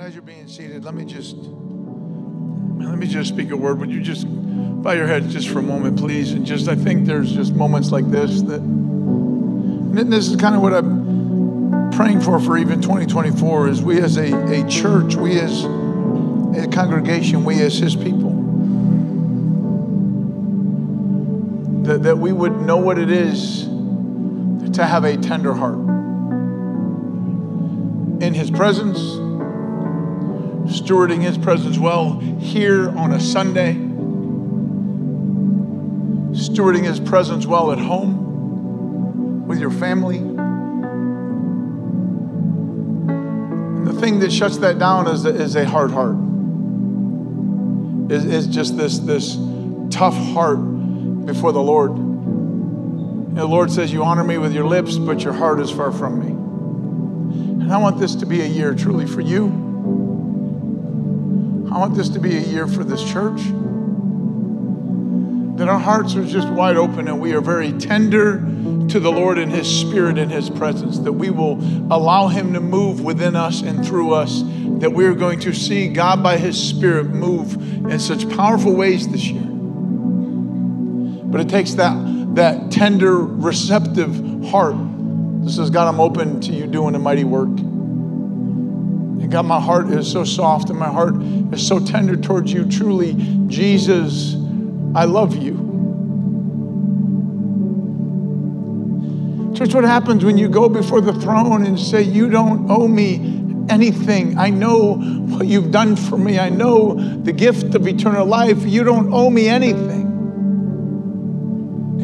as you're being seated, let me just let me just speak a word. Would you just bow your head just for a moment, please? And just I think there's just moments like this that and this is kind of what I'm praying for for even 2024 is we as a, a church, we as a congregation, we as his people. That, that we would know what it is to have a tender heart in his presence stewarding His presence well here on a Sunday, stewarding His presence well at home with your family. And the thing that shuts that down is, is a hard heart. Is, is just this, this tough heart before the Lord. And the Lord says, You honor me with your lips, but your heart is far from me. And I want this to be a year truly for you I want this to be a year for this church. That our hearts are just wide open and we are very tender to the Lord in His Spirit and His presence. That we will allow Him to move within us and through us. That we are going to see God by His Spirit move in such powerful ways this year. But it takes that, that tender, receptive heart that says, God, I'm open to you doing a mighty work. God, my heart is so soft and my heart is so tender towards you. Truly, Jesus, I love you. Church, what happens when you go before the throne and say, You don't owe me anything? I know what you've done for me, I know the gift of eternal life. You don't owe me anything.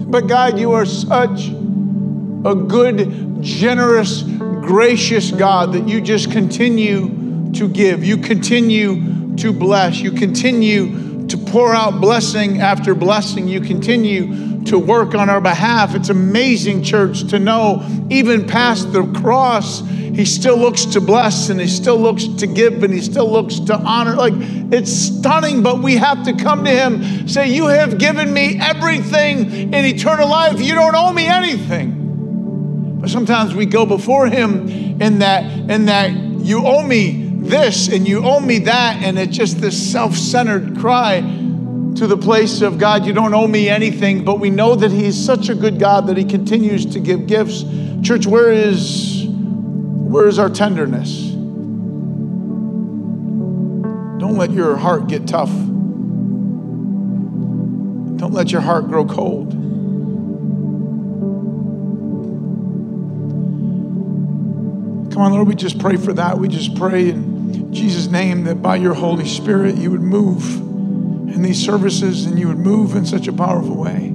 But God, you are such a good, generous, gracious God that you just continue to give. You continue to bless. You continue to pour out blessing after blessing. You continue to work on our behalf. It's amazing, church, to know even past the cross, He still looks to bless and He still looks to give and He still looks to honor. Like it's stunning, but we have to come to Him, say, You have given me everything in eternal life. You don't owe me anything. But sometimes we go before Him in that, in that you owe me this and you owe me that, and it's just this self centered cry to the place of God, you don't owe me anything, but we know that He's such a good God that He continues to give gifts. Church, where is where is our tenderness? Don't let your heart get tough. Don't let your heart grow cold. Come on, Lord, we just pray for that. We just pray Jesus' name that by your Holy Spirit you would move in these services and you would move in such a powerful way.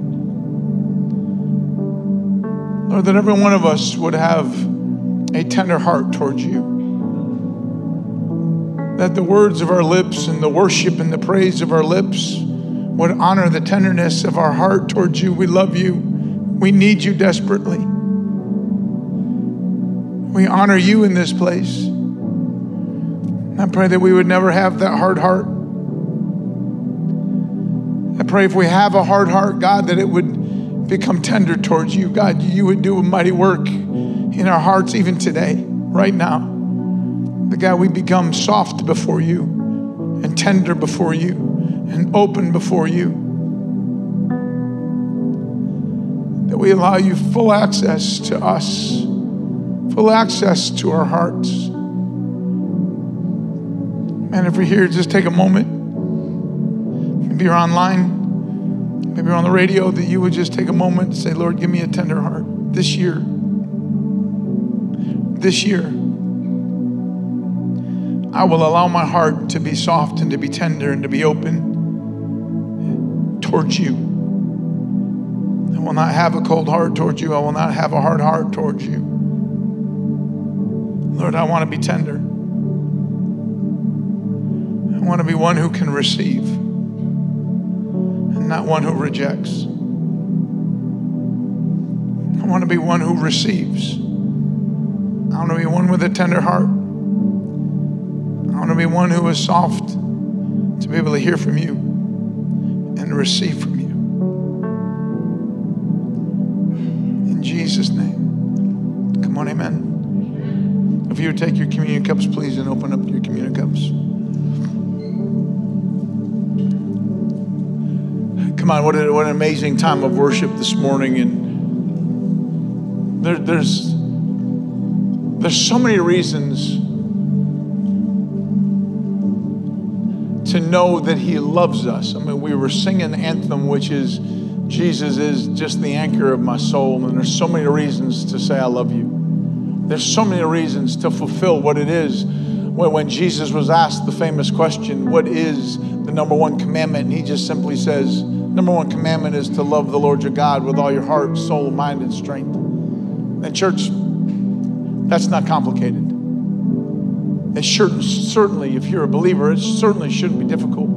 Lord, that every one of us would have a tender heart towards you. That the words of our lips and the worship and the praise of our lips would honor the tenderness of our heart towards you. We love you. We need you desperately. We honor you in this place. I pray that we would never have that hard heart. I pray if we have a hard heart, God, that it would become tender towards you. God, you would do a mighty work in our hearts even today, right now. That God, we become soft before you and tender before you and open before you. That we allow you full access to us full access to our hearts. And if we're here, just take a moment. Maybe you're online, maybe you're on the radio, that you would just take a moment and say, Lord, give me a tender heart this year. This year, I will allow my heart to be soft and to be tender and to be open towards you. I will not have a cold heart towards you. I will not have a hard heart towards you. Lord, I want to be tender. I want to be one who can receive and not one who rejects. I want to be one who receives. I want to be one with a tender heart. I want to be one who is soft to be able to hear from you and receive from you. In Jesus' name. Come on, amen. If you would take your communion cups, please, and open up your communion cups. Come on, what, a, what an amazing time of worship this morning. And there, there's, there's so many reasons to know that He loves us. I mean, we were singing the anthem, which is Jesus is just the anchor of my soul. And there's so many reasons to say, I love you. There's so many reasons to fulfill what it is. When, when Jesus was asked the famous question, What is the number one commandment? And he just simply says, Number one commandment is to love the Lord your God with all your heart, soul, mind, and strength. And, church, that's not complicated. It should, certainly, if you're a believer, it certainly shouldn't be difficult.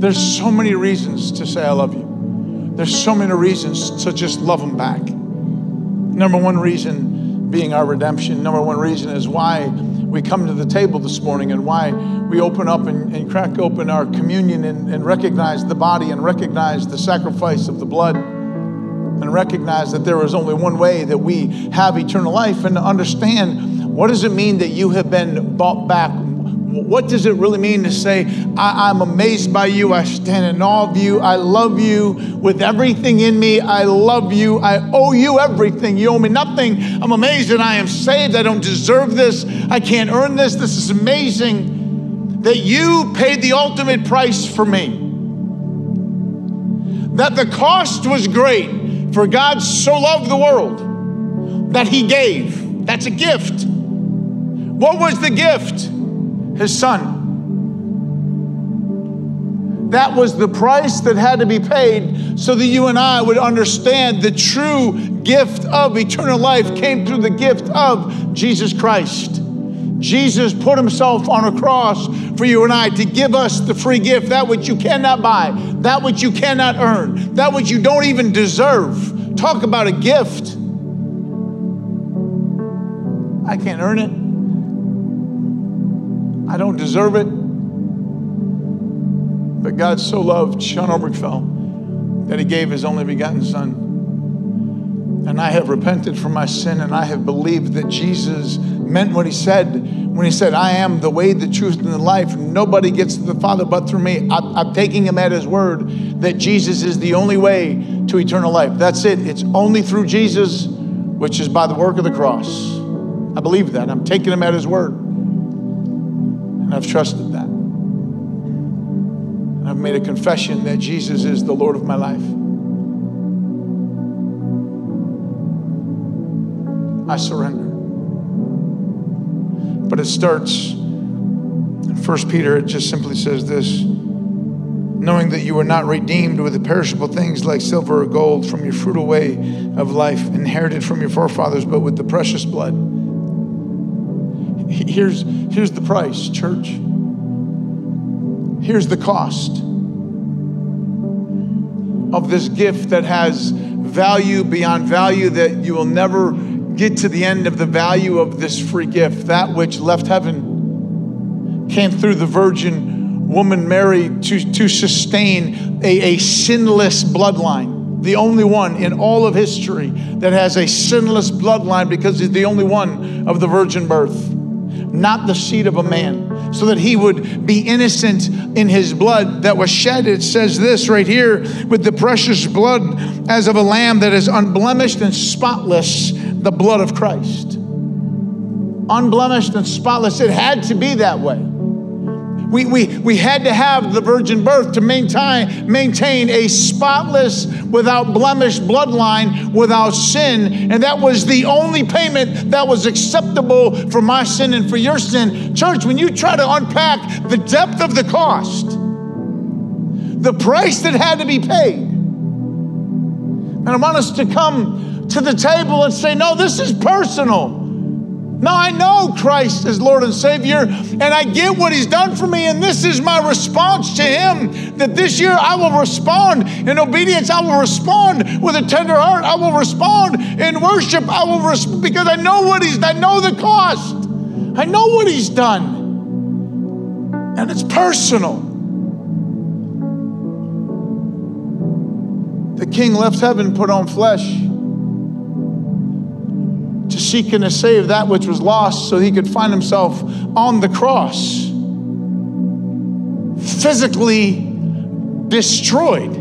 There's so many reasons to say, I love you. There's so many reasons to just love them back. Number one reason being our redemption. Number one reason is why we come to the table this morning and why we open up and, and crack open our communion and, and recognize the body and recognize the sacrifice of the blood and recognize that there is only one way that we have eternal life and to understand what does it mean that you have been bought back what does it really mean to say, I, am amazed by you, I stand in awe of you, I love you with everything in me, I love you, I owe you everything, you owe me nothing. I'm amazed that I am saved, I don't deserve this, I can't earn this, this is amazing that you paid the ultimate price for me. That the cost was great, for God so loved the world that he gave. That's a gift. What was the gift? His son. That was the price that had to be paid so that you and I would understand the true gift of eternal life came through the gift of Jesus Christ. Jesus put himself on a cross for you and I to give us the free gift, that which you cannot buy, that which you cannot earn, that which you don't even deserve. Talk about a gift. I can't earn it. I don't deserve it. But God so loved Sean Obergfell that he gave his only begotten Son. And I have repented from my sin and I have believed that Jesus meant what he said when he said, I am the way, the truth, and the life. Nobody gets to the Father but through me. I'm, I'm taking him at his word that Jesus is the only way to eternal life. That's it. It's only through Jesus, which is by the work of the cross. I believe that. I'm taking him at his word. And I've trusted that. And I've made a confession that Jesus is the Lord of my life. I surrender. But it starts in 1 Peter, it just simply says this knowing that you were not redeemed with the perishable things like silver or gold from your fruitful way of life inherited from your forefathers, but with the precious blood Here's, here's the price, church. Here's the cost of this gift that has value beyond value that you will never get to the end of the value of this free gift. That which left heaven came through the virgin woman Mary to, to sustain a, a sinless bloodline. The only one in all of history that has a sinless bloodline because he's the only one of the virgin birth not the seed of a man, so that he would be innocent in his blood that was shed. It says this right here with the precious blood as of a lamb that is unblemished and spotless, the blood of Christ. Unblemished and spotless. It had to be that way. We, we, we had to have the virgin birth to maintain, maintain a spotless, without blemish bloodline, without sin. And that was the only payment that was acceptable for my sin and for your sin. Church, when you try to unpack the depth of the cost, the price that had to be paid, and I want us to come to the table and say, no, this is personal. Now I know Christ is Lord and Savior, and I get what He's done for me, and this is my response to Him. That this year I will respond in obedience, I will respond with a tender heart, I will respond in worship, I will respond because I know what He's I know the cost, I know what He's done, and it's personal. The King left heaven, put on flesh to seek and to save that which was lost so he could find himself on the cross, physically destroyed.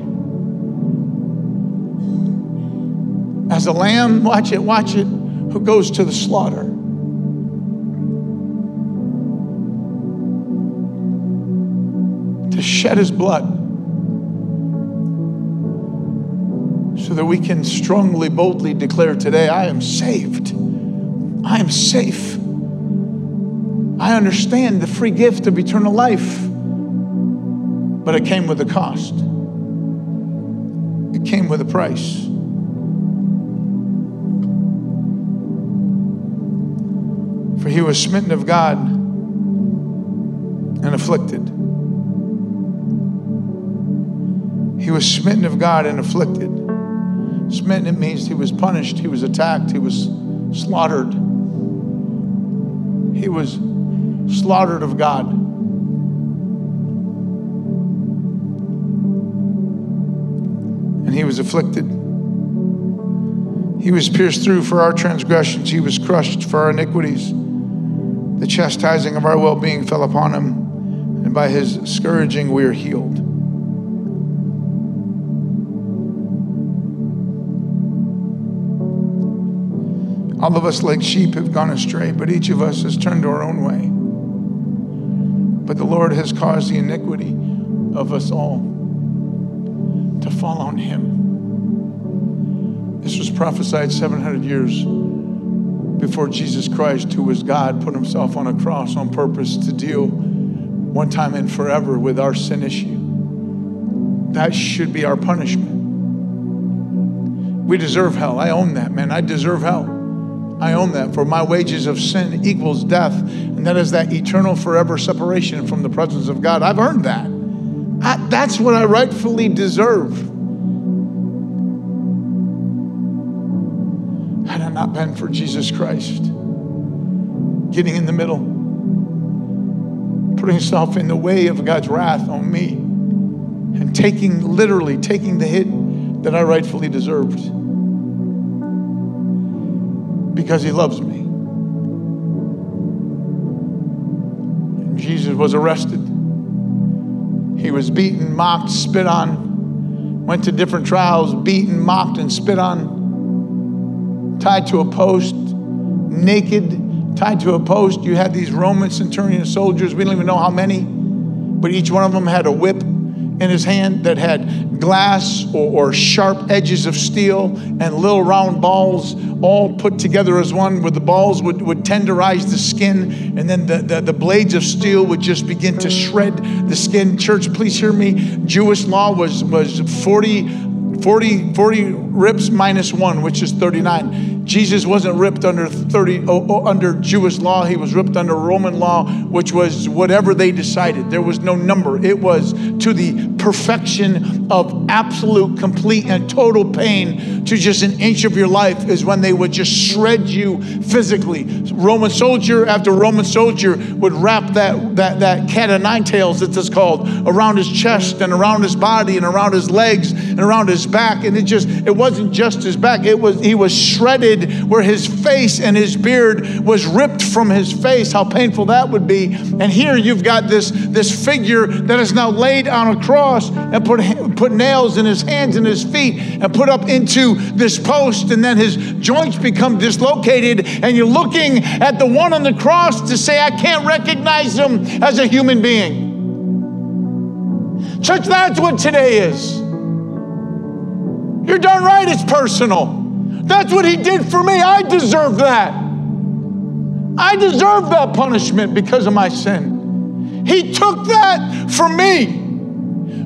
As a lamb, watch it, watch it, who goes to the slaughter. To shed his blood so that we can strongly, boldly declare today I am saved. I am safe. I understand the free gift of eternal life, but it came with a cost, it came with a price. For he was smitten of God and afflicted. He was smitten of God and afflicted. Smitten, it means he was punished, he was attacked, he was slaughtered. He was slaughtered of God. And he was afflicted. He was pierced through for our transgressions, he was crushed for our iniquities. The chastising of our well being fell upon him, and by his scourging we are healed. All of us, like sheep, have gone astray, but each of us has turned our own way. But the Lord has caused the iniquity of us all to fall on him. This was prophesied 700 years before Jesus Christ, who was God, put himself on a cross on purpose to deal one time and forever with our sin issue. That should be our punishment. We deserve hell. I own that, man. I deserve hell. I own that. For my wages of sin equals death, and that is that eternal, forever separation from the presence of God. I've earned that. I, that's what I rightfully deserve. Had it not been for Jesus Christ getting in the middle, putting himself in the way of God's wrath on me, and taking, literally, taking the hit that I rightfully deserved because he loves me. Jesus was arrested. He was beaten, mocked, spit on, went to different trials, beaten, mocked, and spit on, tied to a post, naked, tied to a post. You had these Roman centurion soldiers, we don't even know how many, but each one of them had a whip in his hand that had glass or, or, sharp edges of steel and little round balls all put together as one where the balls would, would tenderize the skin and then the, the, the blades of steel would just begin to shred the skin. Church please hear me. Jewish law was was 40 40, 40 rips minus one, which is 39. Jesus wasn't ripped under 30 under Jewish law. He was ripped under Roman law, which was whatever they decided. There was no number. It was to the perfection of absolute, complete, and total pain to just an inch of your life is when they would just shred you physically. Roman soldier after Roman soldier would wrap that that that cat of nine tails, it's called, around his chest and around his body and around his legs and around his back. And it just it wasn't just his back. It was he was shredded where his face and his beard was ripped from his face. How painful that would be. And here you've got this this figure that is now laid on a cross and put put nails in his hands and his feet and put up into this post and then his joints become dislocated and you're looking at the one on the cross to say I can't recognize him as a human being. Church, that's what today is. You're darn right, it's personal. That's what he did for me. I deserve that. I deserve that punishment because of my sin. He took that for me.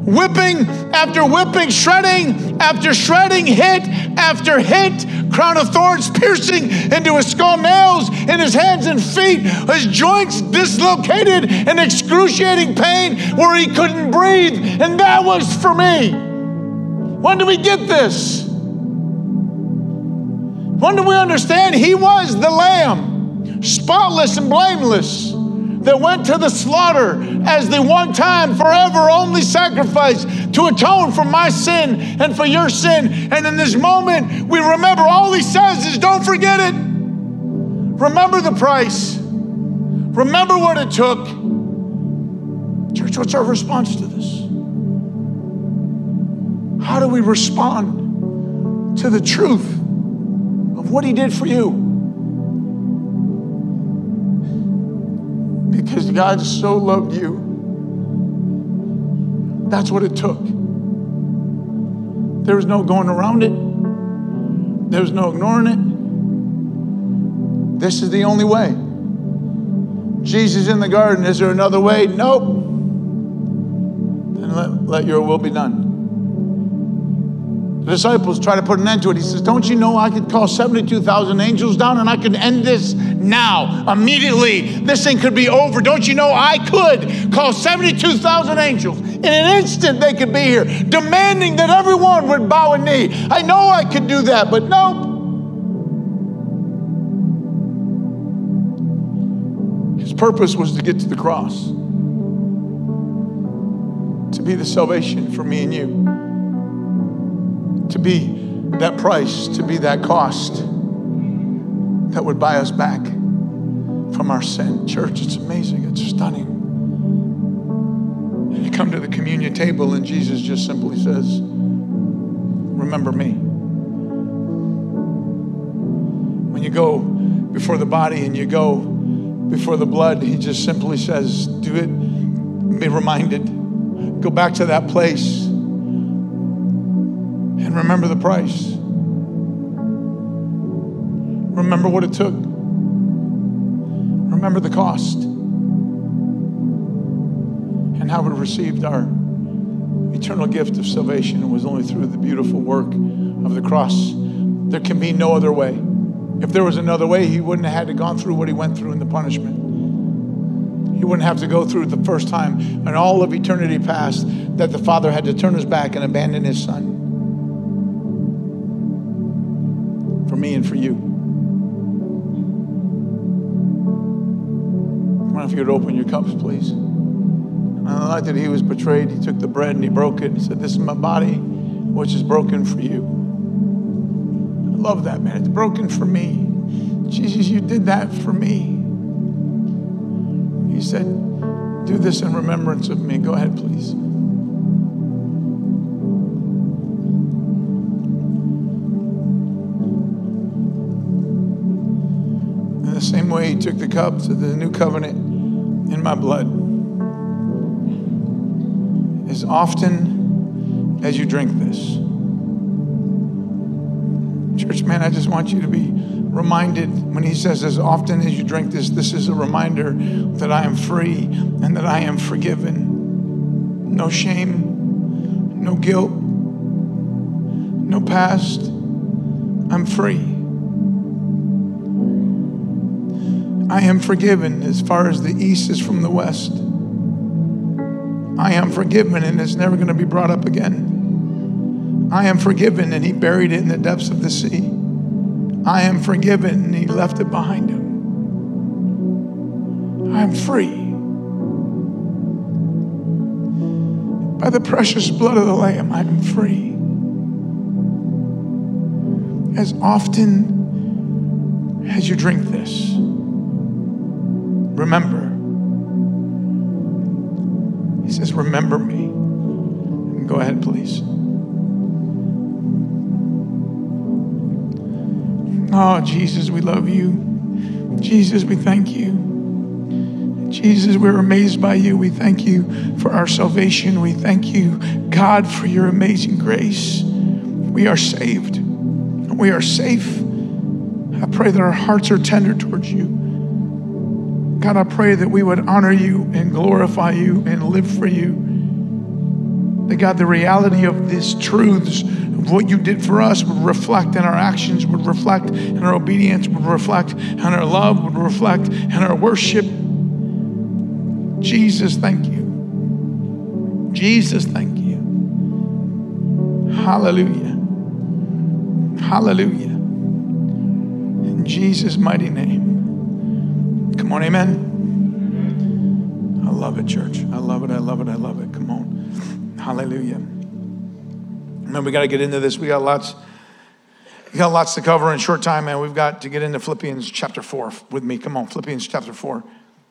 Whipping after whipping, shredding after shredding, hit after hit, crown of thorns piercing into his skull, nails in his hands and feet, his joints dislocated in excruciating pain where he couldn't breathe. And that was for me. When do we get this? When do we understand He was the Lamb, spotless and blameless, that went to the slaughter as the one time, forever only sacrifice to atone for my sin and for your sin? And in this moment, we remember all He says is, Don't forget it. Remember the price. Remember what it took. Church, what's our response to this? How do we respond to the truth of what He did for you? Because God so loved you. That's what it took. There was no going around it, there was no ignoring it. This is the only way. Jesus in the garden, is there another way? Nope. Then let, let your will be done. The disciples try to put an end to it. He says, Don't you know I could call 72,000 angels down and I could end this now, immediately? This thing could be over. Don't you know I could call 72,000 angels? In an instant, they could be here, demanding that everyone would bow a knee. I know I could do that, but nope. His purpose was to get to the cross, to be the salvation for me and you to be that price, to be that cost that would buy us back from our sin. Church, it's amazing, it's stunning. You come to the communion table, and Jesus just simply says, Remember me. When you go before the body and you go before the blood, he just simply says, Do it, be reminded. Go back to that place and remember the price. Remember what it took. Remember the cost. And how we received our eternal gift of salvation. It was only through the beautiful work of the cross. There can be no other way. If there was another way, he wouldn't have had to gone through what he went through in the punishment. He wouldn't have to go through the first time and all of eternity past that the Father had to turn his back and abandon his Son. Would open your cups, please. On the night that he was betrayed, he took the bread and he broke it and said, This is my body, which is broken for you. I love that, man. It's broken for me. Jesus, you did that for me. He said, Do this in remembrance of me. Go ahead, please. In the same way he took the cup to the new covenant in my blood. As often as you drink this, church man, I just want you to be reminded when he says, as often as you drink this, this is a reminder that I am free and that I am forgiven. No shame, no guilt, no past. I'm free. I am forgiven as far as the east is from the west. I am forgiven and it's never going to be brought up again. I am forgiven and he buried it in the depths of the sea. I am forgiven and he left it behind him. I am free. By the precious blood of the Lamb, I am free. As often as you drink this, Remember. He says, Remember me. Go ahead, please. Oh, Jesus, we love you. Jesus, we thank you. Jesus, we're amazed by you. We thank you for our salvation. We thank you, God, for your amazing grace. We are saved. We are safe. I pray that our hearts are tender towards you. God, I pray that we would honor you and glorify you and live for you. That God, the reality of these truths, of what you did for us, would reflect in our actions, would reflect in our obedience, would reflect in our love, would reflect in our worship. Jesus, thank you. Jesus, thank you. Hallelujah. Hallelujah. In Jesus' mighty name. Come on, amen. I love it, church. I love it. I love it. I love it. Come on. Hallelujah. Man, we got to get into this. We got lots We got lots to cover in short time, man. We've got to get into Philippians chapter 4 with me. Come on, Philippians chapter 4.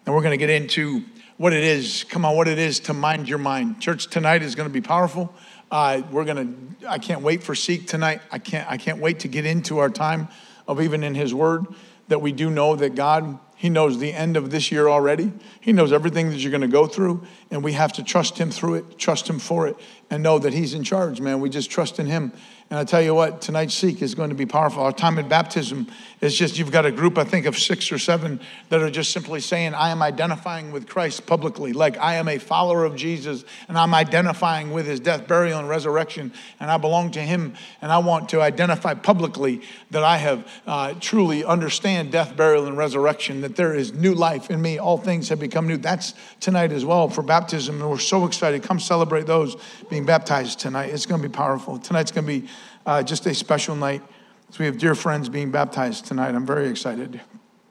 And we're going to get into what it is. Come on, what it is to mind your mind. Church tonight is going to be powerful. Uh, we're going to, I can't wait for Seek tonight. I can't, I can't wait to get into our time of even in His Word that we do know that God, He knows the end of this year already. He knows everything that you're going to go through, and we have to trust Him through it, trust Him for it, and know that He's in charge, man. We just trust in Him. And I tell you what, tonight's Seek is going to be powerful. Our time in baptism is just, you've got a group, I think, of six or seven that are just simply saying, I am identifying with Christ publicly. Like I am a follower of Jesus and I'm identifying with his death, burial, and resurrection. And I belong to him. And I want to identify publicly that I have uh, truly understand death, burial, and resurrection, that there is new life in me. All things have become new. That's tonight as well for baptism. And we're so excited. Come celebrate those being baptized tonight. It's going to be powerful. Tonight's going to be uh, just a special night. So we have dear friends being baptized tonight. I'm very excited.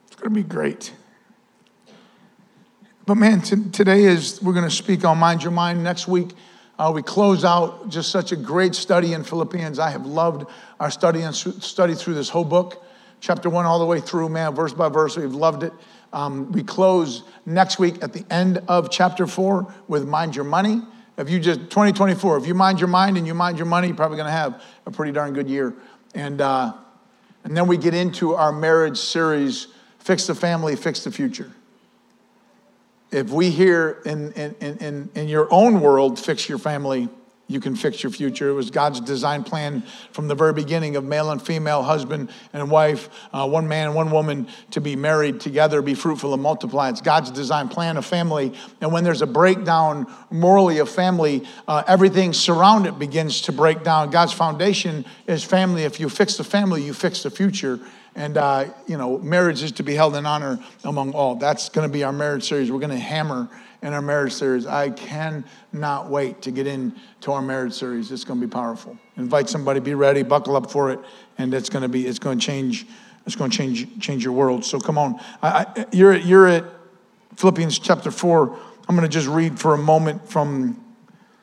It's going to be great. But man, t- today is we're going to speak on mind your mind. Next week, uh, we close out just such a great study in Philippians. I have loved our study and study through this whole book, chapter one all the way through. Man, verse by verse, we've loved it. Um, we close next week at the end of chapter four with mind your money. If you just 2024, if you mind your mind and you mind your money, you're probably going to have a pretty darn good year. And uh, and then we get into our marriage series, fix the family, fix the future. If we hear in in in in your own world, fix your family, you can fix your future. It was God's design plan from the very beginning of male and female, husband and wife, uh, one man, one woman to be married together, be fruitful and multiply. It's God's design plan of family. And when there's a breakdown morally of family, uh, everything surrounding it begins to break down. God's foundation is family. If you fix the family, you fix the future. And, uh, you know, marriage is to be held in honor among all. That's going to be our marriage series. We're going to hammer in our marriage series. I cannot wait to get into our marriage series. It's going to be powerful. Invite somebody, be ready, buckle up for it, and it's going to be, it's going to change, it's going to change, change your world. So come on. I, I, you're, you're at Philippians chapter 4. I'm going to just read for a moment from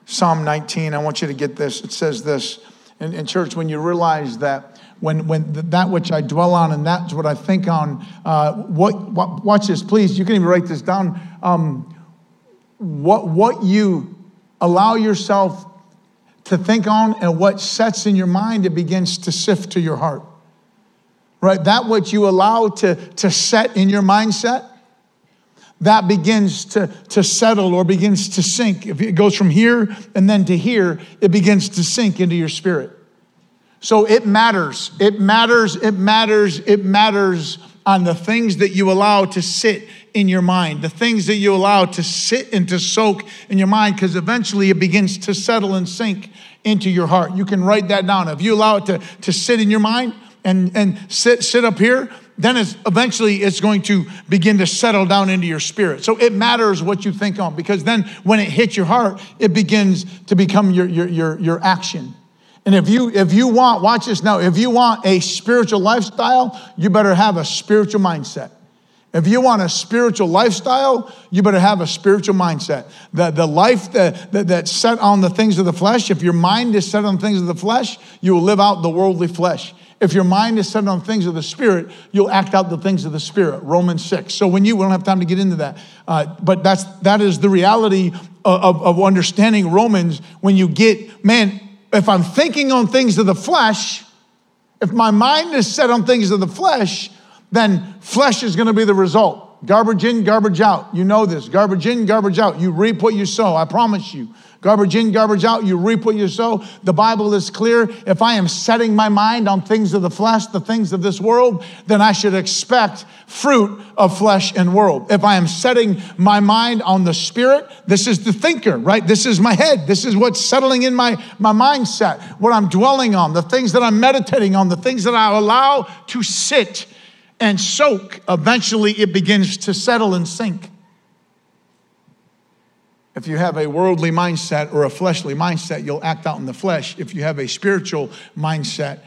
Psalm 19. I want you to get this. It says this. In church, when you realize that when, when that which I dwell on and that's what I think on, uh, what, what, watch this, please. You can even write this down. Um, what, what you allow yourself to think on and what sets in your mind, it begins to sift to your heart. Right? That what you allow to, to set in your mindset, that begins to, to settle or begins to sink. If it goes from here and then to here, it begins to sink into your spirit. So it matters. It matters. It matters. It matters on the things that you allow to sit in your mind, the things that you allow to sit and to soak in your mind, because eventually it begins to settle and sink into your heart. You can write that down. If you allow it to, to sit in your mind and, and sit, sit up here, then it's eventually it's going to begin to settle down into your spirit. So it matters what you think on, because then when it hits your heart, it begins to become your, your, your, your action. And if you if you want, watch this now, if you want a spiritual lifestyle, you better have a spiritual mindset. If you want a spiritual lifestyle, you better have a spiritual mindset. The, the life that, that, that's set on the things of the flesh, if your mind is set on things of the flesh, you will live out the worldly flesh. If your mind is set on things of the spirit, you'll act out the things of the spirit. Romans 6. So when you, we don't have time to get into that, uh, but that's, that is the reality of, of understanding Romans when you get, man, if I'm thinking on things of the flesh, if my mind is set on things of the flesh, then flesh is going to be the result. Garbage in, garbage out. You know this. Garbage in, garbage out. You reap what you sow. I promise you. Garbage in, garbage out. You reap what you sow. The Bible is clear. If I am setting my mind on things of the flesh, the things of this world, then I should expect fruit of flesh and world. If I am setting my mind on the spirit, this is the thinker, right? This is my head. This is what's settling in my, my mindset, what I'm dwelling on, the things that I'm meditating on, the things that I allow to sit and soak, eventually it begins to settle and sink. If you have a worldly mindset or a fleshly mindset, you'll act out in the flesh. If you have a spiritual mindset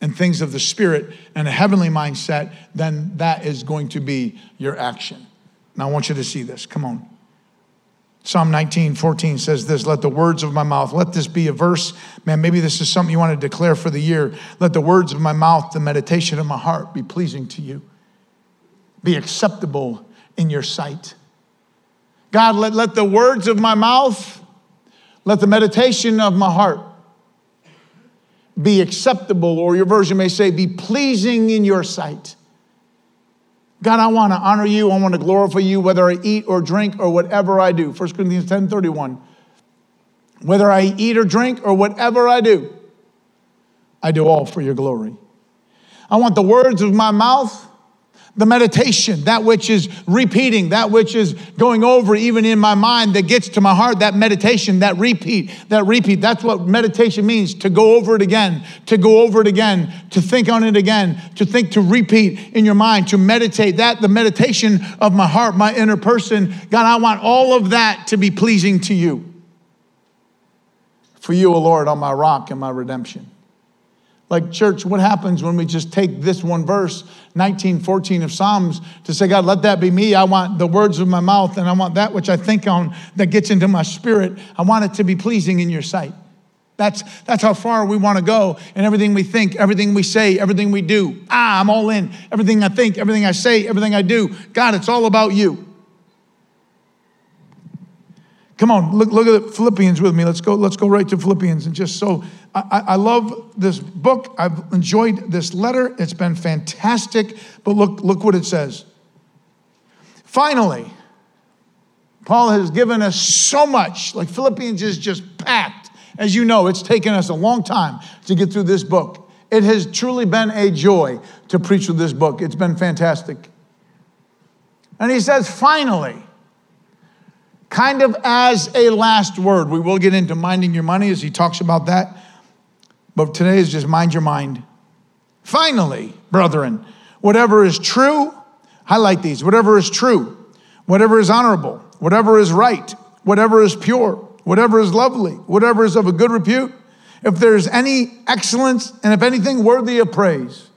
and things of the spirit and a heavenly mindset, then that is going to be your action. Now, I want you to see this. Come on. Psalm 19, 14 says this Let the words of my mouth, let this be a verse. Man, maybe this is something you want to declare for the year. Let the words of my mouth, the meditation of my heart be pleasing to you, be acceptable in your sight. God, let, let the words of my mouth, let the meditation of my heart be acceptable, or your version may say, be pleasing in your sight. God, I want to honor you. I want to glorify you, whether I eat or drink or whatever I do. 1 Corinthians 10 31. Whether I eat or drink or whatever I do, I do all for your glory. I want the words of my mouth the meditation, that which is repeating, that which is going over even in my mind that gets to my heart, that meditation, that repeat, that repeat. That's what meditation means to go over it again, to go over it again, to think on it again, to think, to repeat in your mind, to meditate. That, the meditation of my heart, my inner person. God, I want all of that to be pleasing to you. For you, O Lord, are my rock and my redemption. Like, church, what happens when we just take this one verse, 1914 of Psalms, to say, God, let that be me. I want the words of my mouth and I want that which I think on that gets into my spirit. I want it to be pleasing in your sight. That's, that's how far we want to go in everything we think, everything we say, everything we do. Ah, I'm all in. Everything I think, everything I say, everything I do. God, it's all about you. Come on, look, look at Philippians with me. Let's go, let's go right to Philippians. And just so I, I love this book. I've enjoyed this letter. It's been fantastic. But look, look what it says. Finally, Paul has given us so much. Like Philippians is just packed. As you know, it's taken us a long time to get through this book. It has truly been a joy to preach with this book. It's been fantastic. And he says, finally, kind of as a last word. We will get into minding your money as he talks about that. But today is just mind your mind. Finally, brethren, whatever is true, highlight these whatever is true, whatever is honorable, whatever is right, whatever is pure, whatever is lovely, whatever is of a good repute, if there's any excellence and if anything worthy of praise,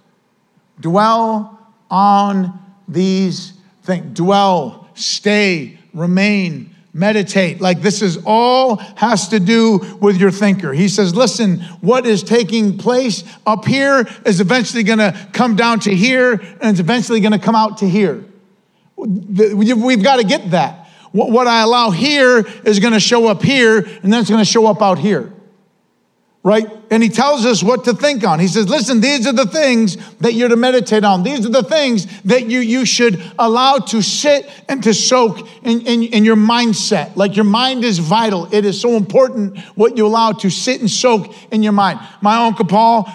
dwell on these things. Dwell, stay, remain, meditate. Like this is all has to do with your thinker. He says, listen, what is taking place up here is eventually going to come down to here and it's eventually going to come out to here. We've got to get that. What I allow here is going to show up here and then it's going to show up out here right? And he tells us what to think on. He says, listen, these are the things that you're to meditate on. These are the things that you, you should allow to sit and to soak in, in, in your mindset. Like your mind is vital. It is so important what you allow to sit and soak in your mind. My Uncle Paul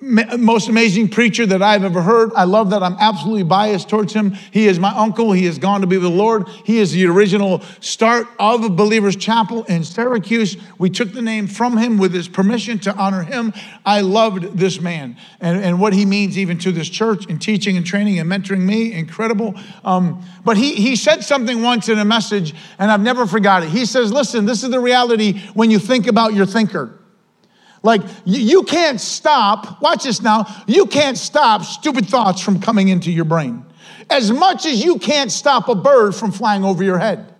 most amazing preacher that I've ever heard. I love that. I'm absolutely biased towards him. He is my uncle. He has gone to be with the Lord. He is the original start of Believers Chapel in Syracuse. We took the name from him with his permission to honor him. I loved this man and, and what he means even to this church in teaching and training and mentoring me. Incredible. Um, but he, he said something once in a message, and I've never forgot it. He says, Listen, this is the reality when you think about your thinker. Like, you can't stop, watch this now, you can't stop stupid thoughts from coming into your brain. As much as you can't stop a bird from flying over your head.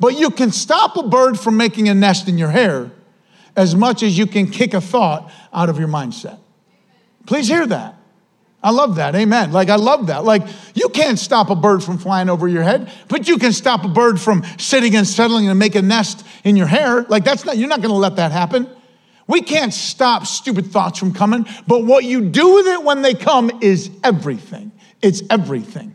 But you can stop a bird from making a nest in your hair as much as you can kick a thought out of your mindset. Please hear that. I love that. Amen. Like, I love that. Like, you can't stop a bird from flying over your head, but you can stop a bird from sitting and settling and make a nest in your hair. Like, that's not, you're not going to let that happen. We can't stop stupid thoughts from coming, but what you do with it when they come is everything. It's everything.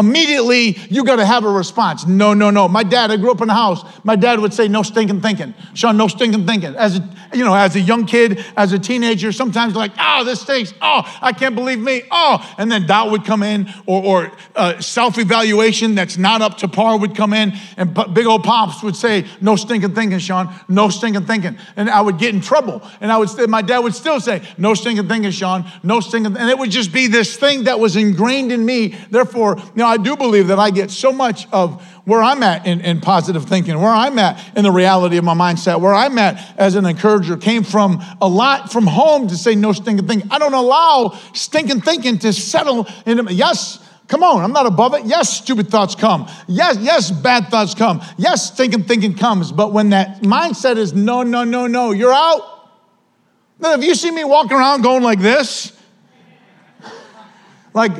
Immediately, you got to have a response. No, no, no. My dad, I grew up in a house. My dad would say, "No stinking thinking, Sean. No stinking thinking." As a, you know, as a young kid, as a teenager, sometimes like, "Oh, this stinks. Oh, I can't believe me. Oh," and then doubt would come in, or, or uh, self-evaluation that's not up to par would come in, and big old pops would say, "No stinking thinking, Sean. No stinking thinking," and I would get in trouble. And I would, my dad would still say, "No stinking thinking, Sean. No stinking," and it would just be this thing that was ingrained in me. Therefore, you know, I do believe that I get so much of where I'm at in, in, positive thinking, where I'm at in the reality of my mindset, where I'm at as an encourager came from a lot from home to say no stinking thinking. I don't allow stinking thinking to settle into me. Yes, Come on, I'm not above it. Yes, stupid thoughts come. Yes, yes, bad thoughts come. Yes, thinking, thinking comes. But when that mindset is no, no, no, no, you're out. Now, if you see me walking around going like this, like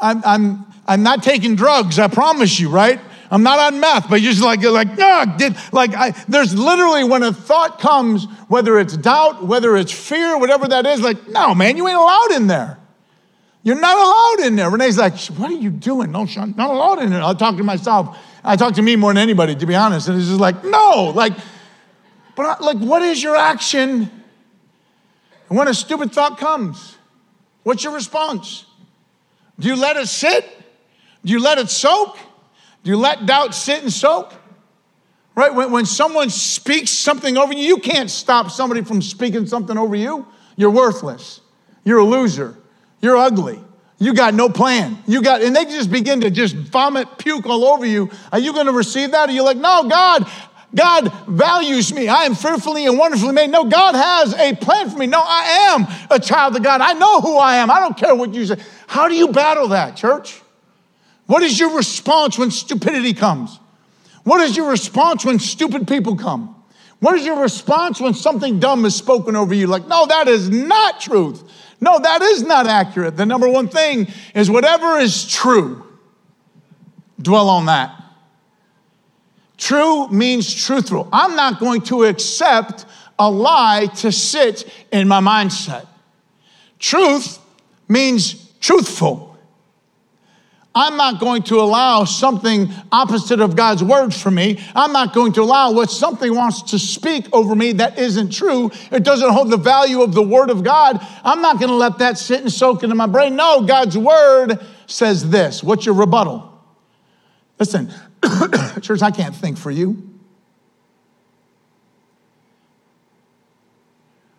I'm, I'm, I'm not taking drugs, I promise you, right? I'm not on meth, but you're just like, you're like, ah, did, like, I, there's literally when a thought comes, whether it's doubt, whether it's fear, whatever that is, like, no, man, you ain't allowed in there. You're not allowed in there. Renee's like, what are you doing? No, Sean, not allowed in there. I'll talk to myself. I talk to me more than anybody, to be honest. And it's just like, no, like, but like, what is your action when a stupid thought comes? What's your response? Do you let it sit? Do you let it soak? Do you let doubt sit and soak? Right? When, when someone speaks something over you, you can't stop somebody from speaking something over you. You're worthless. You're a loser. You're ugly. You got no plan. You got, and they just begin to just vomit, puke all over you. Are you going to receive that? Are you like, no, God, God values me. I am fearfully and wonderfully made. No, God has a plan for me. No, I am a child of God. I know who I am. I don't care what you say. How do you battle that, church? What is your response when stupidity comes? What is your response when stupid people come? What is your response when something dumb is spoken over you? Like, no, that is not truth. No, that is not accurate. The number one thing is whatever is true, dwell on that. True means truthful. I'm not going to accept a lie to sit in my mindset. Truth means truthful. I'm not going to allow something opposite of God's word for me. I'm not going to allow what something wants to speak over me that isn't true. It doesn't hold the value of the word of God. I'm not going to let that sit and soak into my brain. No, God's word says this. What's your rebuttal? Listen, church, I can't think for you.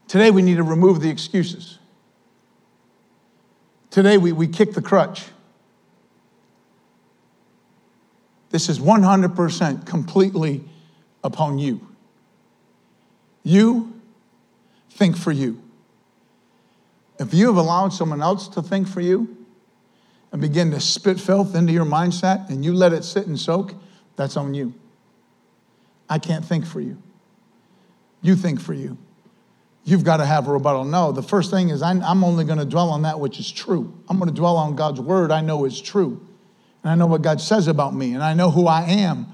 Today, we need to remove the excuses. Today, we, we kick the crutch. This is 100% completely upon you. You think for you. If you have allowed someone else to think for you and begin to spit filth into your mindset and you let it sit and soak, that's on you. I can't think for you. You think for you. You've got to have a rebuttal. No, the first thing is I'm only going to dwell on that which is true. I'm going to dwell on God's word I know is true and I know what God says about me, and I know who I am,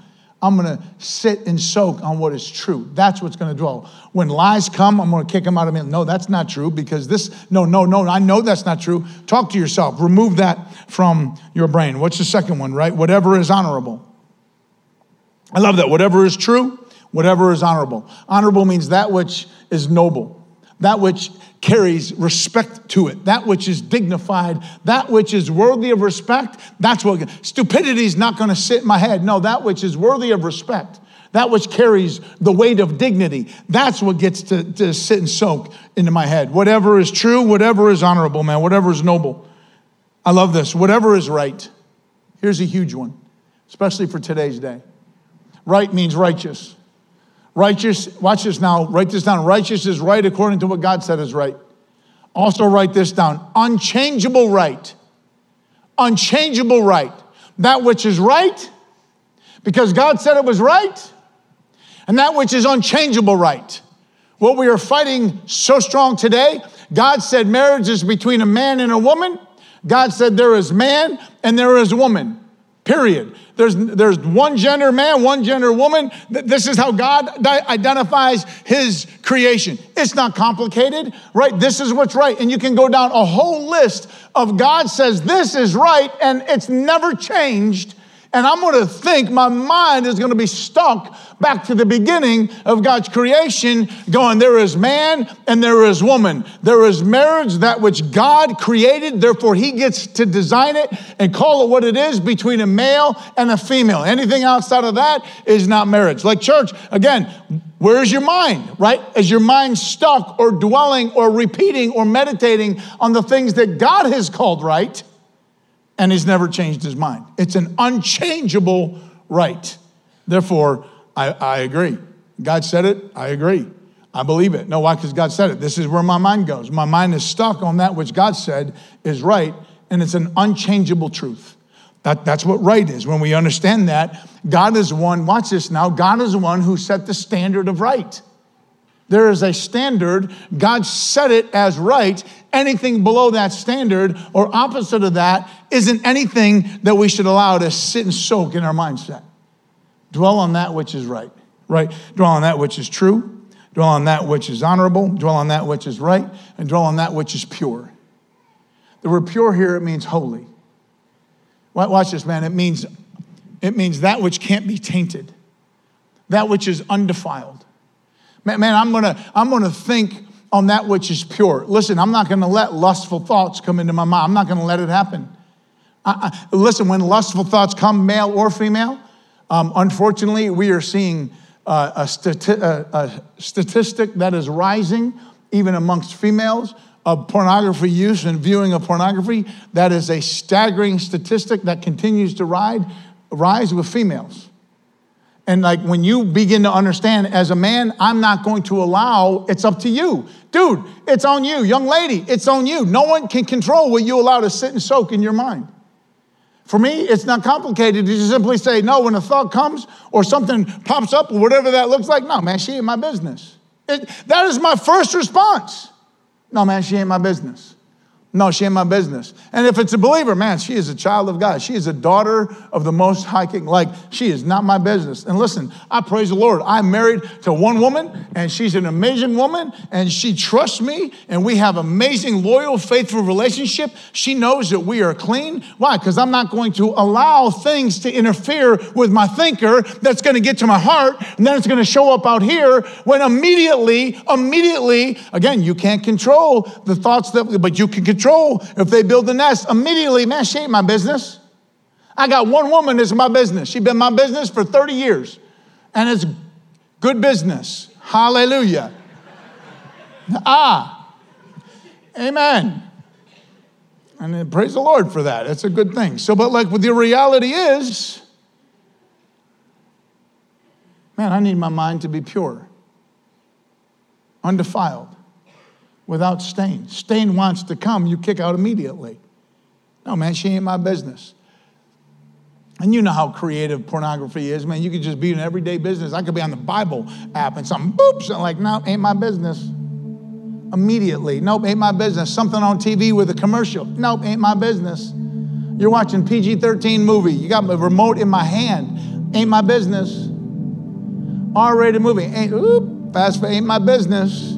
I'm going to sit and soak on what is true. That's what's going to dwell. When lies come, I'm going to kick them out of me. No, that's not true because this, no, no, no, I know that's not true. Talk to yourself. Remove that from your brain. What's the second one, right? Whatever is honorable. I love that. Whatever is true, whatever is honorable. Honorable means that which is noble, that which carries respect to it. That which is dignified, that which is worthy of respect, that's what stupidity is not going to sit in my head. No, that which is worthy of respect, that which carries the weight of dignity, that's what gets to, to sit and soak into my head. Whatever is true, whatever is honorable, man, whatever is noble. I love this. Whatever is right. Here's a huge one, especially for today's day. Right means righteous. Righteous, watch this now, write this down. Righteous is right according to what God said is right. Also, write this down unchangeable right. Unchangeable right. That which is right, because God said it was right, and that which is unchangeable right. What we are fighting so strong today, God said marriage is between a man and a woman. God said there is man and there is woman. Period. There's, there's one gender man, one gender woman. This is how God identifies his creation. It's not complicated, right? This is what's right. And you can go down a whole list of God says this is right, and it's never changed and I'm going to think my mind is going to be stuck back to the beginning of God's creation, going, There is man and there is woman. There is marriage, that which God created. Therefore, He gets to design it and call it what it is between a male and a female. Anything outside of that is not marriage. Like church, again, where's your mind, right? Is your mind stuck or dwelling or repeating or meditating on the things that God has called right? And he's never changed his mind. It's an unchangeable right. Therefore, I, I agree. God said it, I agree. I believe it. No, why? Because God said it. This is where my mind goes. My mind is stuck on that which God said is right, and it's an unchangeable truth. That, that's what right is. When we understand that, God is one, watch this now, God is the one who set the standard of right. There is a standard. God set it as right. Anything below that standard or opposite of that isn't anything that we should allow to sit and soak in our mindset. Dwell on that which is right, right? Dwell on that which is true. Dwell on that which is honorable. Dwell on that which is right. And dwell on that which is pure. The word pure here, it means holy. Watch this, man. It means, it means that which can't be tainted, that which is undefiled. Man, man I'm gonna, I'm gonna think on that which is pure. Listen, I'm not gonna let lustful thoughts come into my mind. I'm not gonna let it happen. I, I, listen, when lustful thoughts come, male or female, um, unfortunately, we are seeing uh, a, stati- a, a statistic that is rising even amongst females of pornography use and viewing of pornography. That is a staggering statistic that continues to ride, rise with females. And like when you begin to understand as a man, I'm not going to allow, it's up to you. Dude, it's on you. Young lady, it's on you. No one can control what you allow to sit and soak in your mind. For me, it's not complicated to just simply say, no, when a thought comes or something pops up or whatever that looks like, no, man, she ain't my business. It, that is my first response. No, man, she ain't my business. No, she ain't my business. And if it's a believer, man, she is a child of God. She is a daughter of the Most High King. Like, she is not my business. And listen, I praise the Lord. I'm married to one woman, and she's an amazing woman, and she trusts me, and we have amazing, loyal, faithful relationship. She knows that we are clean. Why? Because I'm not going to allow things to interfere with my thinker that's going to get to my heart, and then it's going to show up out here when immediately, immediately, again, you can't control the thoughts that, but you can control control if they build the nest. Immediately, man, she ain't my business. I got one woman that's my business. She's been my business for 30 years, and it's good business. Hallelujah. ah, amen. And praise the Lord for that. It's a good thing. So, but like, what the reality is, man, I need my mind to be pure, undefiled without stain. Stain wants to come, you kick out immediately. No, man, she ain't my business. And you know how creative pornography is, man. You could just be an everyday business. I could be on the Bible app and something, boops, like, no, ain't my business. Immediately, nope, ain't my business. Something on TV with a commercial, nope, ain't my business. You're watching PG 13 movie, you got a remote in my hand, ain't my business. R rated movie, ain't, oop, fast food, ain't my business.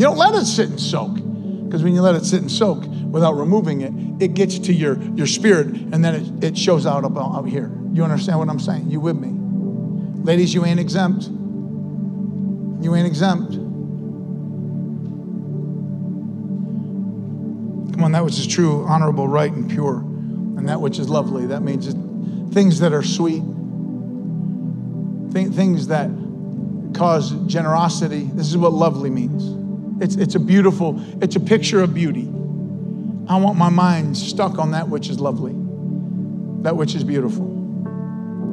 You don't let it sit and soak. Because when you let it sit and soak without removing it, it gets to your, your spirit and then it, it shows out about out here. You understand what I'm saying? You with me? Ladies, you ain't exempt. You ain't exempt. Come on, that which is true, honorable, right, and pure, and that which is lovely. That means things that are sweet, th- things that cause generosity. This is what lovely means. It's, it's a beautiful, it's a picture of beauty. I want my mind stuck on that which is lovely, that which is beautiful,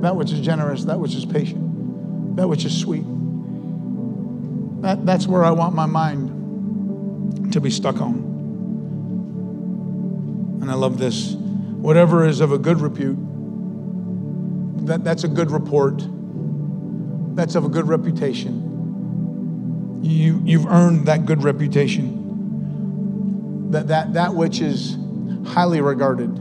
that which is generous, that which is patient, that which is sweet. That, that's where I want my mind to be stuck on. And I love this. Whatever is of a good repute, that, that's a good report, that's of a good reputation you, you've earned that good reputation, that, that, that which is highly regarded.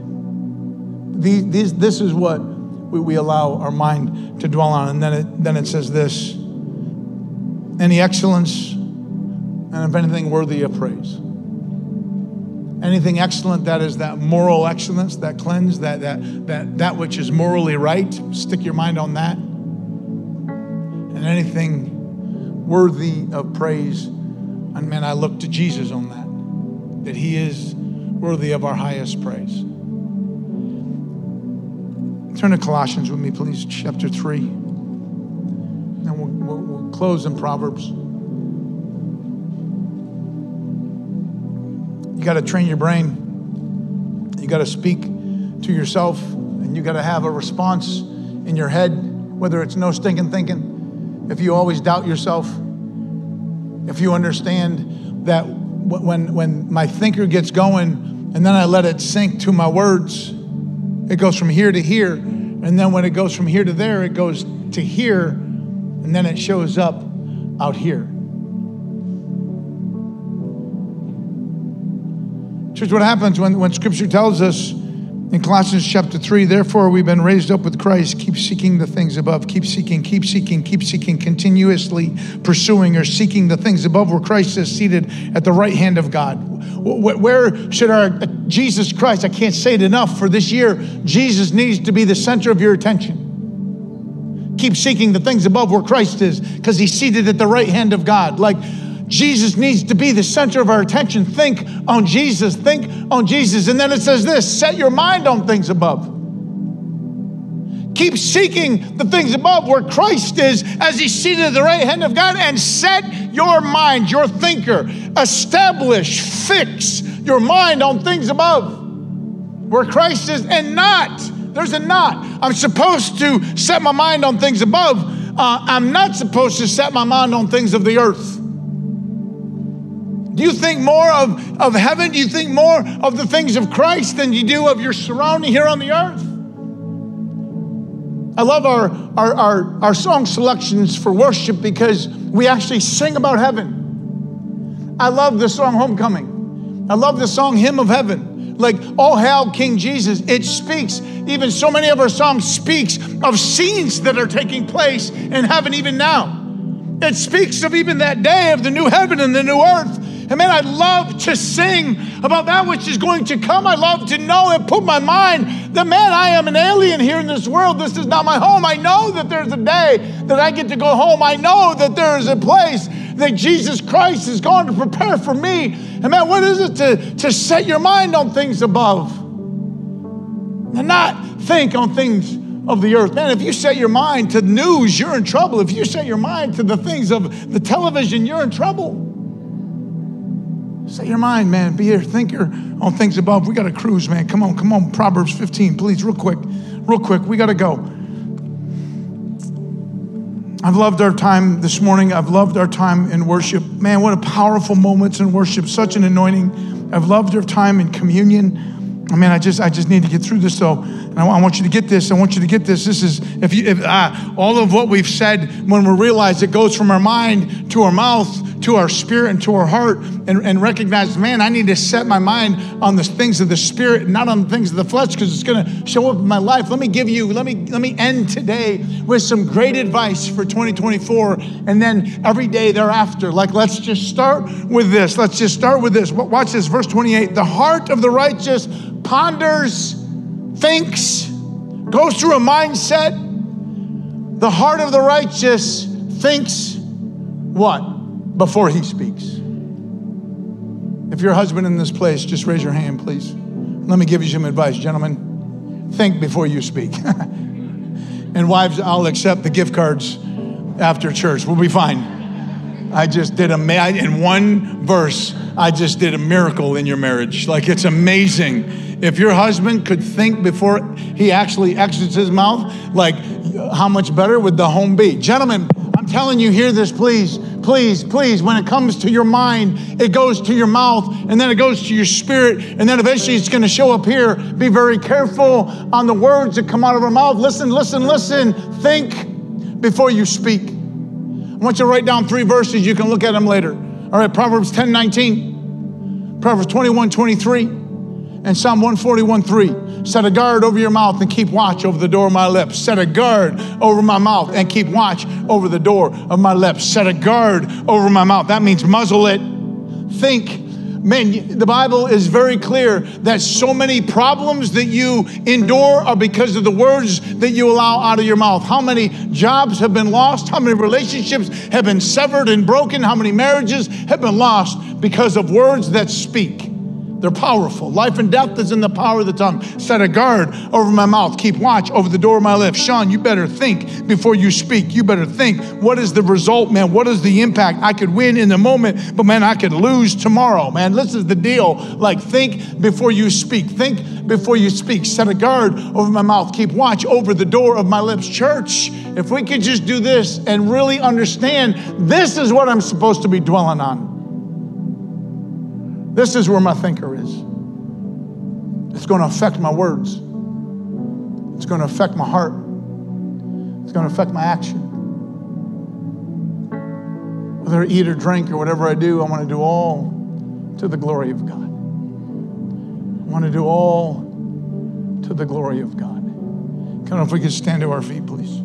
These, these, this is what we, we allow our mind to dwell on. And then it, then it says this any excellence, and if anything, worthy of praise. Anything excellent that is that moral excellence, that cleanse, that, that, that, that which is morally right, stick your mind on that. And anything worthy of praise. And man, I look to Jesus on that, that he is worthy of our highest praise. Turn to Colossians with me, please, chapter 3. And we'll, we'll, we'll close in Proverbs. You got to train your brain. You got to speak to yourself, and you got to have a response in your head, whether it's no stinking thinking if you always doubt yourself, if you understand that when, when my thinker gets going, and then I let it sink to my words. It goes from here to here. And then when it goes from here to there, it goes to here. And then it shows up out here. Church, what happens when, when scripture tells us in Colossians chapter 3, therefore we've been raised up with Christ. Keep seeking the things above. Keep seeking, keep seeking, keep seeking, continuously pursuing or seeking the things above where Christ is seated at the right hand of God. Where should our uh, Jesus Christ, I can't say it enough for this year, Jesus needs to be the center of your attention. Keep seeking the things above where Christ is because he's seated at the right hand of God. Like, Jesus needs to be the center of our attention. Think on Jesus. Think on Jesus. And then it says this set your mind on things above. Keep seeking the things above where Christ is as he's seated at the right hand of God and set your mind, your thinker, establish, fix your mind on things above where Christ is and not. There's a not. I'm supposed to set my mind on things above. Uh, I'm not supposed to set my mind on things of the earth. Do you think more of, of heaven? Do you think more of the things of Christ than you do of your surrounding here on the earth? I love our, our, our, our song selections for worship because we actually sing about heaven. I love the song Homecoming. I love the song Hymn of Heaven. Like, oh hail King Jesus. It speaks, even so many of our songs speaks of scenes that are taking place in heaven even now. It speaks of even that day of the new heaven and the new earth and man, I love to sing about that which is going to come. I love to know and put my mind that, man, I am an alien here in this world. This is not my home. I know that there's a day that I get to go home. I know that there is a place that Jesus Christ is going to prepare for me. And man, what is it to, to set your mind on things above and not think on things of the earth. Man, if you set your mind to news, you're in trouble. If you set your mind to the things of the television, you're in trouble. Set your mind, man. Be a thinker on things above. We got to cruise, man. Come on, come on. Proverbs 15, please, real quick. Real quick. We got to go. I've loved our time this morning. I've loved our time in worship. Man, what a powerful moments in worship. Such an anointing. I've loved our time in communion. I mean, I just, I just need to get through this though, I, want you to get this. I want you to get this. This is if you, if uh, all of what we've said when we realize it goes from our mind to our mouth to our spirit and to our heart and, and recognize, man, I need to set my mind on the things of the spirit, not on the things of the flesh, because it's going to show up in my life. Let me give you, let me, let me end today with some great advice for 2024 and then every day thereafter. Like, let's just start with this. Let's just start with this. Watch this, verse 28. The heart of the righteous ponders, thinks, goes through a mindset. The heart of the righteous thinks what? before he speaks. If you're a husband in this place, just raise your hand, please. Let me give you some advice, gentlemen. Think before you speak. and wives, I'll accept the gift cards after church. We'll be fine. I just did a in one verse. I just did a miracle in your marriage. Like it's amazing. If your husband could think before he actually exits his mouth, like how much better would the home be? Gentlemen, I'm telling you, hear this, please please, please, when it comes to your mind, it goes to your mouth and then it goes to your spirit and then eventually it's going to show up here. Be very careful on the words that come out of our mouth. Listen, listen, listen. Think before you speak. I want you to write down three verses. You can look at them later. All right, Proverbs 10 19, Proverbs 21 23 and Psalm 141 3. Set a guard over your mouth and keep watch over the door of my lips. Set a guard over my mouth and keep watch over the door of my lips. Set a guard over my mouth. That means muzzle it. Think. Man, the Bible is very clear that so many problems that you endure are because of the words that you allow out of your mouth. How many jobs have been lost? How many relationships have been severed and broken? How many marriages have been lost because of words that speak? They're powerful. Life and death is in the power of the tongue. Set a guard over my mouth. Keep watch over the door of my lips. Sean, you better think before you speak. You better think what is the result, man? What is the impact? I could win in the moment, but man, I could lose tomorrow, man. This is the deal. Like, think before you speak. Think before you speak. Set a guard over my mouth. Keep watch over the door of my lips. Church, if we could just do this and really understand this is what I'm supposed to be dwelling on. This is where my thinker is. It's going to affect my words. It's going to affect my heart. It's going to affect my action. Whether I eat or drink or whatever I do, I want to do all to the glory of God. I want to do all to the glory of God. Come on, if we could stand to our feet, please.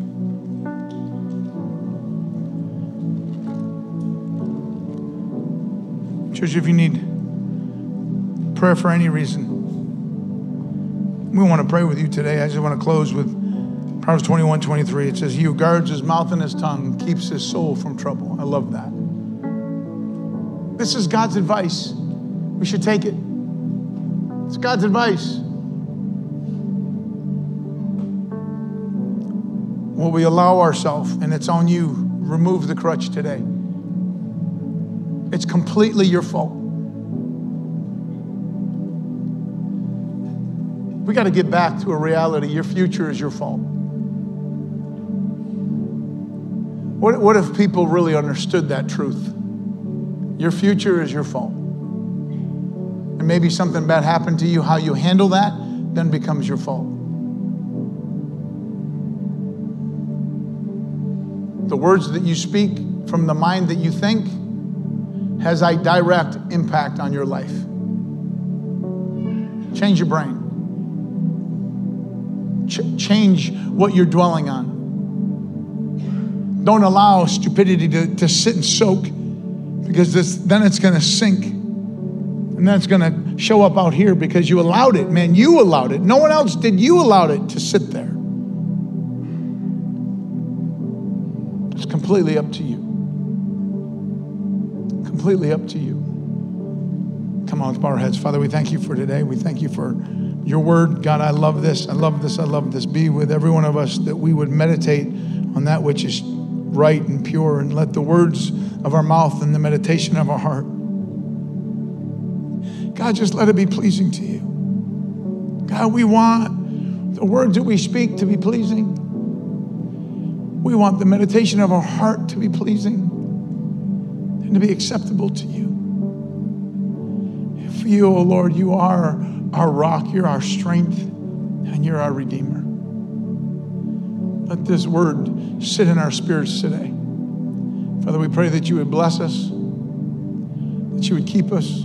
Church, if you need prayer for any reason, we want to pray with you today. I just want to close with Proverbs 21 23. It says, He who guards his mouth and his tongue keeps his soul from trouble. I love that. This is God's advice. We should take it. It's God's advice. Will we allow ourselves, and it's on you, remove the crutch today? It's completely your fault. We got to get back to a reality. Your future is your fault. What, what if people really understood that truth? Your future is your fault. And maybe something bad happened to you, how you handle that then becomes your fault. The words that you speak from the mind that you think has a direct impact on your life. Change your brain. Ch- change what you're dwelling on. Don't allow stupidity to, to sit and soak because this, then it's going to sink. And then it's going to show up out here because you allowed it, man. You allowed it. No one else did. You allowed it to sit there. It's completely up to you completely up to you. Come on, bow our heads. Father, we thank you for today. We thank you for your word. God, I love this. I love this. I love this. Be with every one of us that we would meditate on that which is right and pure and let the words of our mouth and the meditation of our heart, God, just let it be pleasing to you. God, we want the words that we speak to be pleasing. We want the meditation of our heart to be pleasing and to be acceptable to you. For you, O oh Lord, you are our rock, you're our strength, and you're our Redeemer. Let this word sit in our spirits today. Father, we pray that you would bless us, that you would keep us,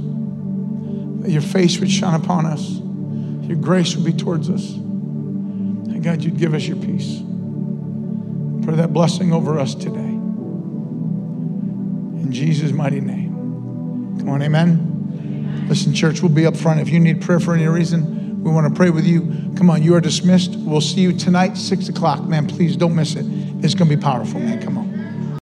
that your face would shine upon us, your grace would be towards us. And God, you'd give us your peace. Pray that blessing over us today. In Jesus' mighty name. Come on, amen. Listen, church, we'll be up front. If you need prayer for any reason, we want to pray with you. Come on, you are dismissed. We'll see you tonight, 6 o'clock. Man, please don't miss it. It's going to be powerful, man. Come on.